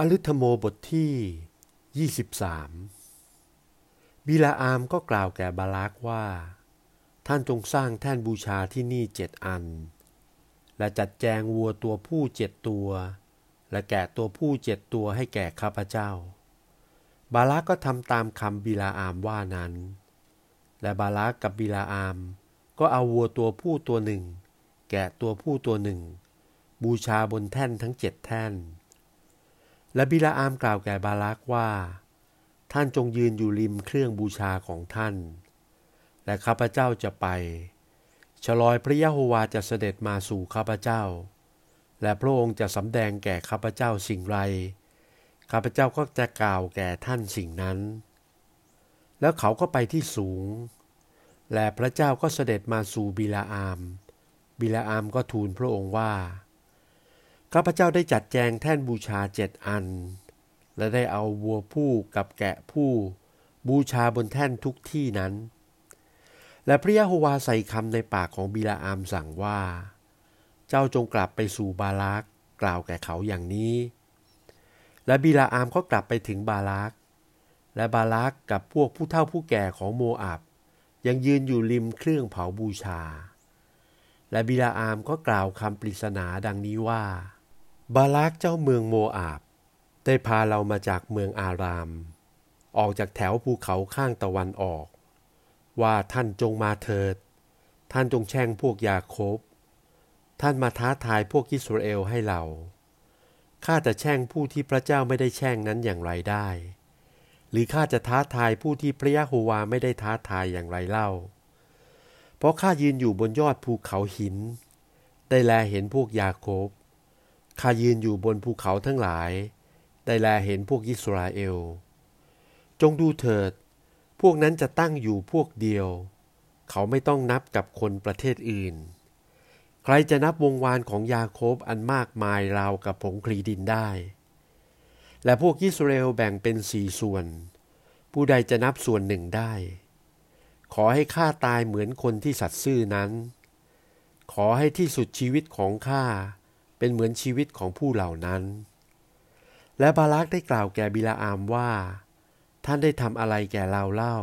อลิธโมบทที่ 23 บิลาอามก็กล่าวแก่บาลากว่า ท่านจงสร้างแท่นบูชาที่นี่เจ็ดอัน และจัดแจงวัวตัวผู้เจ็ดตัว และแกะตัวผู้เจ็ดตัวให้แก่ข้าพเจ้า บาลากก็ทำตามคำบิลาอามว่านั้น และบาลากกับบิลาอามก็เอาวัวตัวผู้ตัวหนึ่ง แกะตัวผู้ตัวหนึ่ง บูชาบนแท่นทั้งเจ็ดแท่น และบิลาอามกล่าวแก่บาลักว่า ท่านจงยืนอยู่ริมเครื่องบูชาของท่าน และข้าพเจ้าจะไป ฉลอยพระยะโฮวาจะเสด็จมาสู่ข้าพเจ้า และพระองค์จะสำแดงแก่ข้าพเจ้าสิ่งไร ข้าพเจ้าก็จะกล่าวแก่ท่านสิ่งนั้น แล้วเขาก็ไปที่สูง และพระเจ้าก็เสด็จมาสู่บิลาอาม บิลาอามก็ทูลพระองค์ว่า ข้าพเจ้าได้จัดแจงแท่นบูชาเจ็ดอัน และได้เอาวัวผู้กับแกะผู้ บูชาบนแท่นทุกที่นั้น และพระยะโฮวาใส่คำในปากของบิลาอามสั่งว่า เจ้าจงกลับไปสู่บาลักกล่าวแก่เขาอย่างนี้ และบิลาอามก็กลับไปถึงบาลักและบาลักกับพวกผู้เฒ่าผู้แก่ของโมอับยังยืนอยู่ริมเครื่องเผาบูชา และบิลาอามก็กล่าวคำปริศนาดังนี้ว่า บาลากเจ้าเมืองโมอาบ ได้พาเรามาจากเมืองอาราม ออกจากแถวภูเขาข้างตะวันออก ว่าท่านจงมาเถิด ท่านจงแช่งพวกยาโคบ ท่านมาท้าทายพวกอิสราเอลให้เราข้าจะแช่งผู้ที่พระเจ้าไม่ได้แช่งนั้นอย่างไรได้ หรือข้าจะท้าทายผู้ที่พระยะโฮวาไม่ได้ท้าทายอย่างไรเล่า เพราะข้ายืนอยู่บนยอดภูเขาหิน ได้แลเห็นพวกยาโคบ ข้ายืนอยู่บนภูเขาทั้งหลาย ได้แลเห็นพวกอิสราเอล จงดูเถิด พวกนั้นจะตั้งอยู่พวกเดียว เขาไม่ต้องนับกับคนประเทศอื่น ใครจะนับวงวานของยาโคบอันมากมายราวกับผงคลีดินได้ และพวกอิสราเอลแบ่งเป็นสี่ส่วน ผู้ใดจะนับส่วนหนึ่งได้ ขอให้ข้าตายเหมือนคนที่สัตซ์ซื่อนั้น ขอให้ที่สุดชีวิตของข้า เป็นเหมือนชีวิตของผู้เหล่านั้น และบาลักได้กล่าวแก่บิลาอามว่า ท่านได้ทำอะไรแก่เราเล่า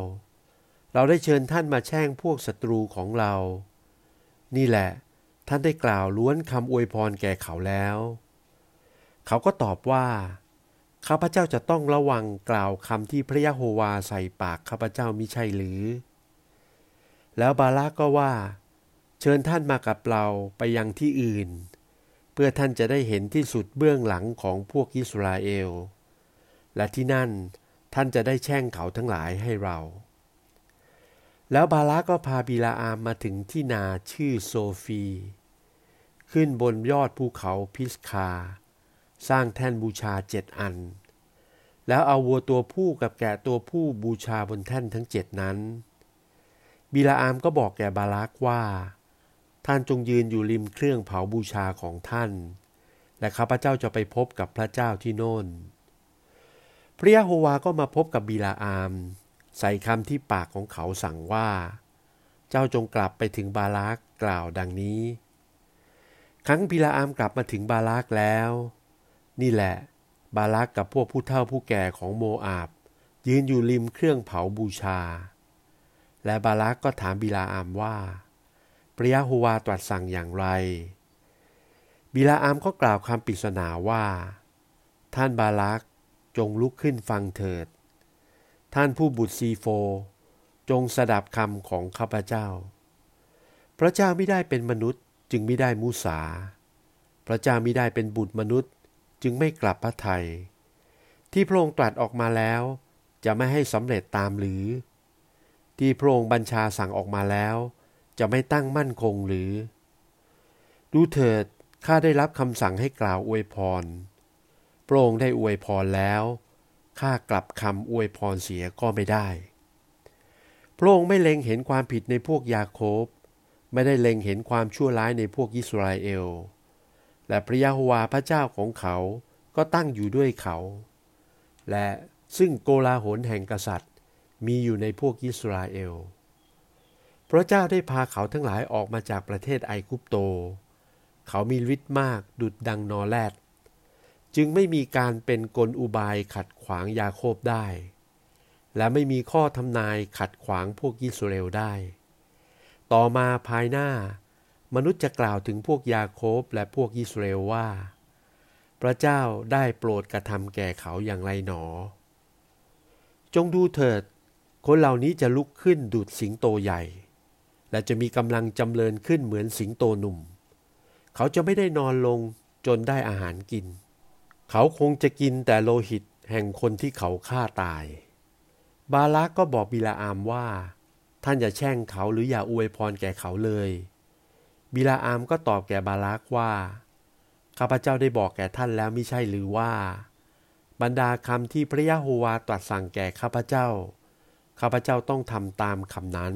เราได้เชิญท่านมาแช่งพวกศัตรูของเรา นี่แหละ ท่านได้กล่าวล้วนคำอวยพรแก่เขาแล้ว เขาก็ตอบว่าข้าพเจ้าจะต้องระวังกล่าวคำที่พระยะโฮวาใส่ปากข้าพเจ้ามิใช่หรือ แล้วบาลักก็ว่า เชิญท่านมากับเราไปยังที่อื่น เพื่อท่านจะได้เห็นที่สุดเบื้องหลังของพวกอิสราเอล และที่นั่นท่านจะได้แช่งเขาทั้งหลายให้เรา แล้วบาลาก็พาบิลาอามมาถึงที่นาชื่อโซฟี ขึ้นบนยอดภูเขาพิสคา สร้างแท่นบูชาเจ็ดอัน แล้วเอาวัวตัวผู้กับแกะตัวผู้บูชาบนแท่นทั้งเจ็ดนั้น บิลาอามก็บอกแก่บาลักว่า ท่านจงยืนอยู่ริมเครื่องเผาบูชาของท่าน และข้าพเจ้าจะไปพบกับพระเจ้าที่โน่น พระยะโฮวาก็มาพบกับบิลาอาม ใส่คำที่ปากของเขาสั่งว่า เจ้าจงกลับไปถึงบาลักกล่าวดังนี้ ครั้งบิลาอามกลับมาถึงบาลักแล้ว นี่แหละ บาลักกับพวกผู้เฒ่าผู้แก่ของโมอาบ ยืนอยู่ริมเครื่องเผาบูชา และบาลักก็ถามบิลาอามว่า พระยะโฮวาตรัสสั่งอย่างไร บิลาอามก็กล่าวคำปริศนาว่า ท่านบาลักจงลุกขึ้นฟังเถิด ท่านผู้บุตรซีโฟ จงสดับคำของข้าพเจ้า พระเจ้าไม่ได้เป็นมนุษย์จึงไม่ได้มุสา พระเจ้าไม่ได้เป็นบุตรมนุษย์จึงไม่กลับพระทัยที่พระองค์ตรัสออกมาแล้ว จะไม่ให้สำเร็จตามหรือ ที่พระองค์บัญชาสั่งออกมาแล้ว จะไม่ตั้งมั่นคงหรือ ดูเถิดข้าได้รับคำสั่งให้กล่าวอวยพรพระองได้อวยพรแล้วข้ากลับคำอวยพรเสียก็ไม่ได้พระองค์ไม่เล็งเห็นความผิดในพวกยาโคบ ไม่ได้เล็งเห็นความชั่วร้ายในพวกอิสราเอล และพระยาโฮวาพระเจ้าของเขาก็ตั้งอยู่ด้วยเขา และซึ่งโกลาหลแห่งกษัตริย์มีอยู่ในพวกอิสราเอล พระเจ้าได้พาเขาทั้งหลายออกมาจากประเทศไอกุปโต เขามีฤทธิ์มากดุดดังนอแรดจึงไม่มีการเป็นกลอุบายขัดขวางยาโคบได้ และไม่มีข้อทำนายขัดขวางพวกอิสราเอลได้ ต่อมาภายหน้ามนุษย์จะกล่าวถึงพวกยาโคบและพวกอิสราเอลว่า พระเจ้าได้โปรดกระทำแก่เขาอย่างไรหนอ จงดูเถิด คนเหล่านี้จะลุกขึ้นดูดสิงโตใหญ่ และจะมีกำลังจำเริญขึ้นเหมือนสิงโตหนุ่ม เขาจะไม่ได้นอนลงจนได้อาหารกิน เขาคงจะกินแต่โลหิตแห่งคนที่เขาฆ่าตาย บาลักก็บอกบิลาอามว่า ท่านอย่าแช่งเขาหรืออย่าอวยพรแก่เขาเลย บิลาอามก็ตอบแก่บาลักว่า ข้าพเจ้าได้บอกแก่ท่านแล้วไม่ใช่หรือว่า บรรดาคำที่พระยะโฮวาตรัสสั่งแก่ข้าพเจ้า ข้าพเจ้าต้องทำตามคำนั้น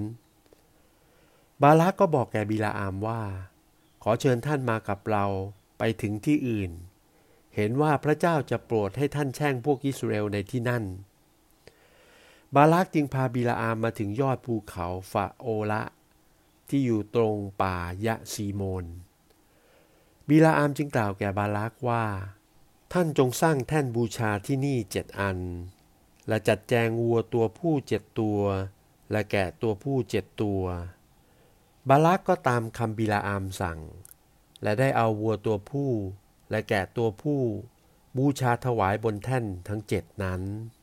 บาลักก็บอกแก่บิลาอามว่า ขอเชิญท่านมากับเราไปถึงที่อื่น เห็นว่าพระเจ้าจะโปรดให้ท่านแช่งพวกอิสราเอลในที่นั่น บาลักจึงพาบิลาอามมาถึงยอดภูเขาฟาโอละที่อยู่ตรงป่ายะซีโมน บิลาอามจึงกล่าวแก่บาลักว่า ท่านจงสร้างแท่นบูชาที่นี่เจ็ดอัน และจัดแจงวัวตัวผู้เจ็ดตัว และแกะตัวผู้เจ็ดตัว บาลักก็ตามคำบิลาอามสั่ง และได้เอาวัวตัวผู้ และแกะตัวผู้ บูชาถวายบนแท่นทั้งเจ็ดนั้น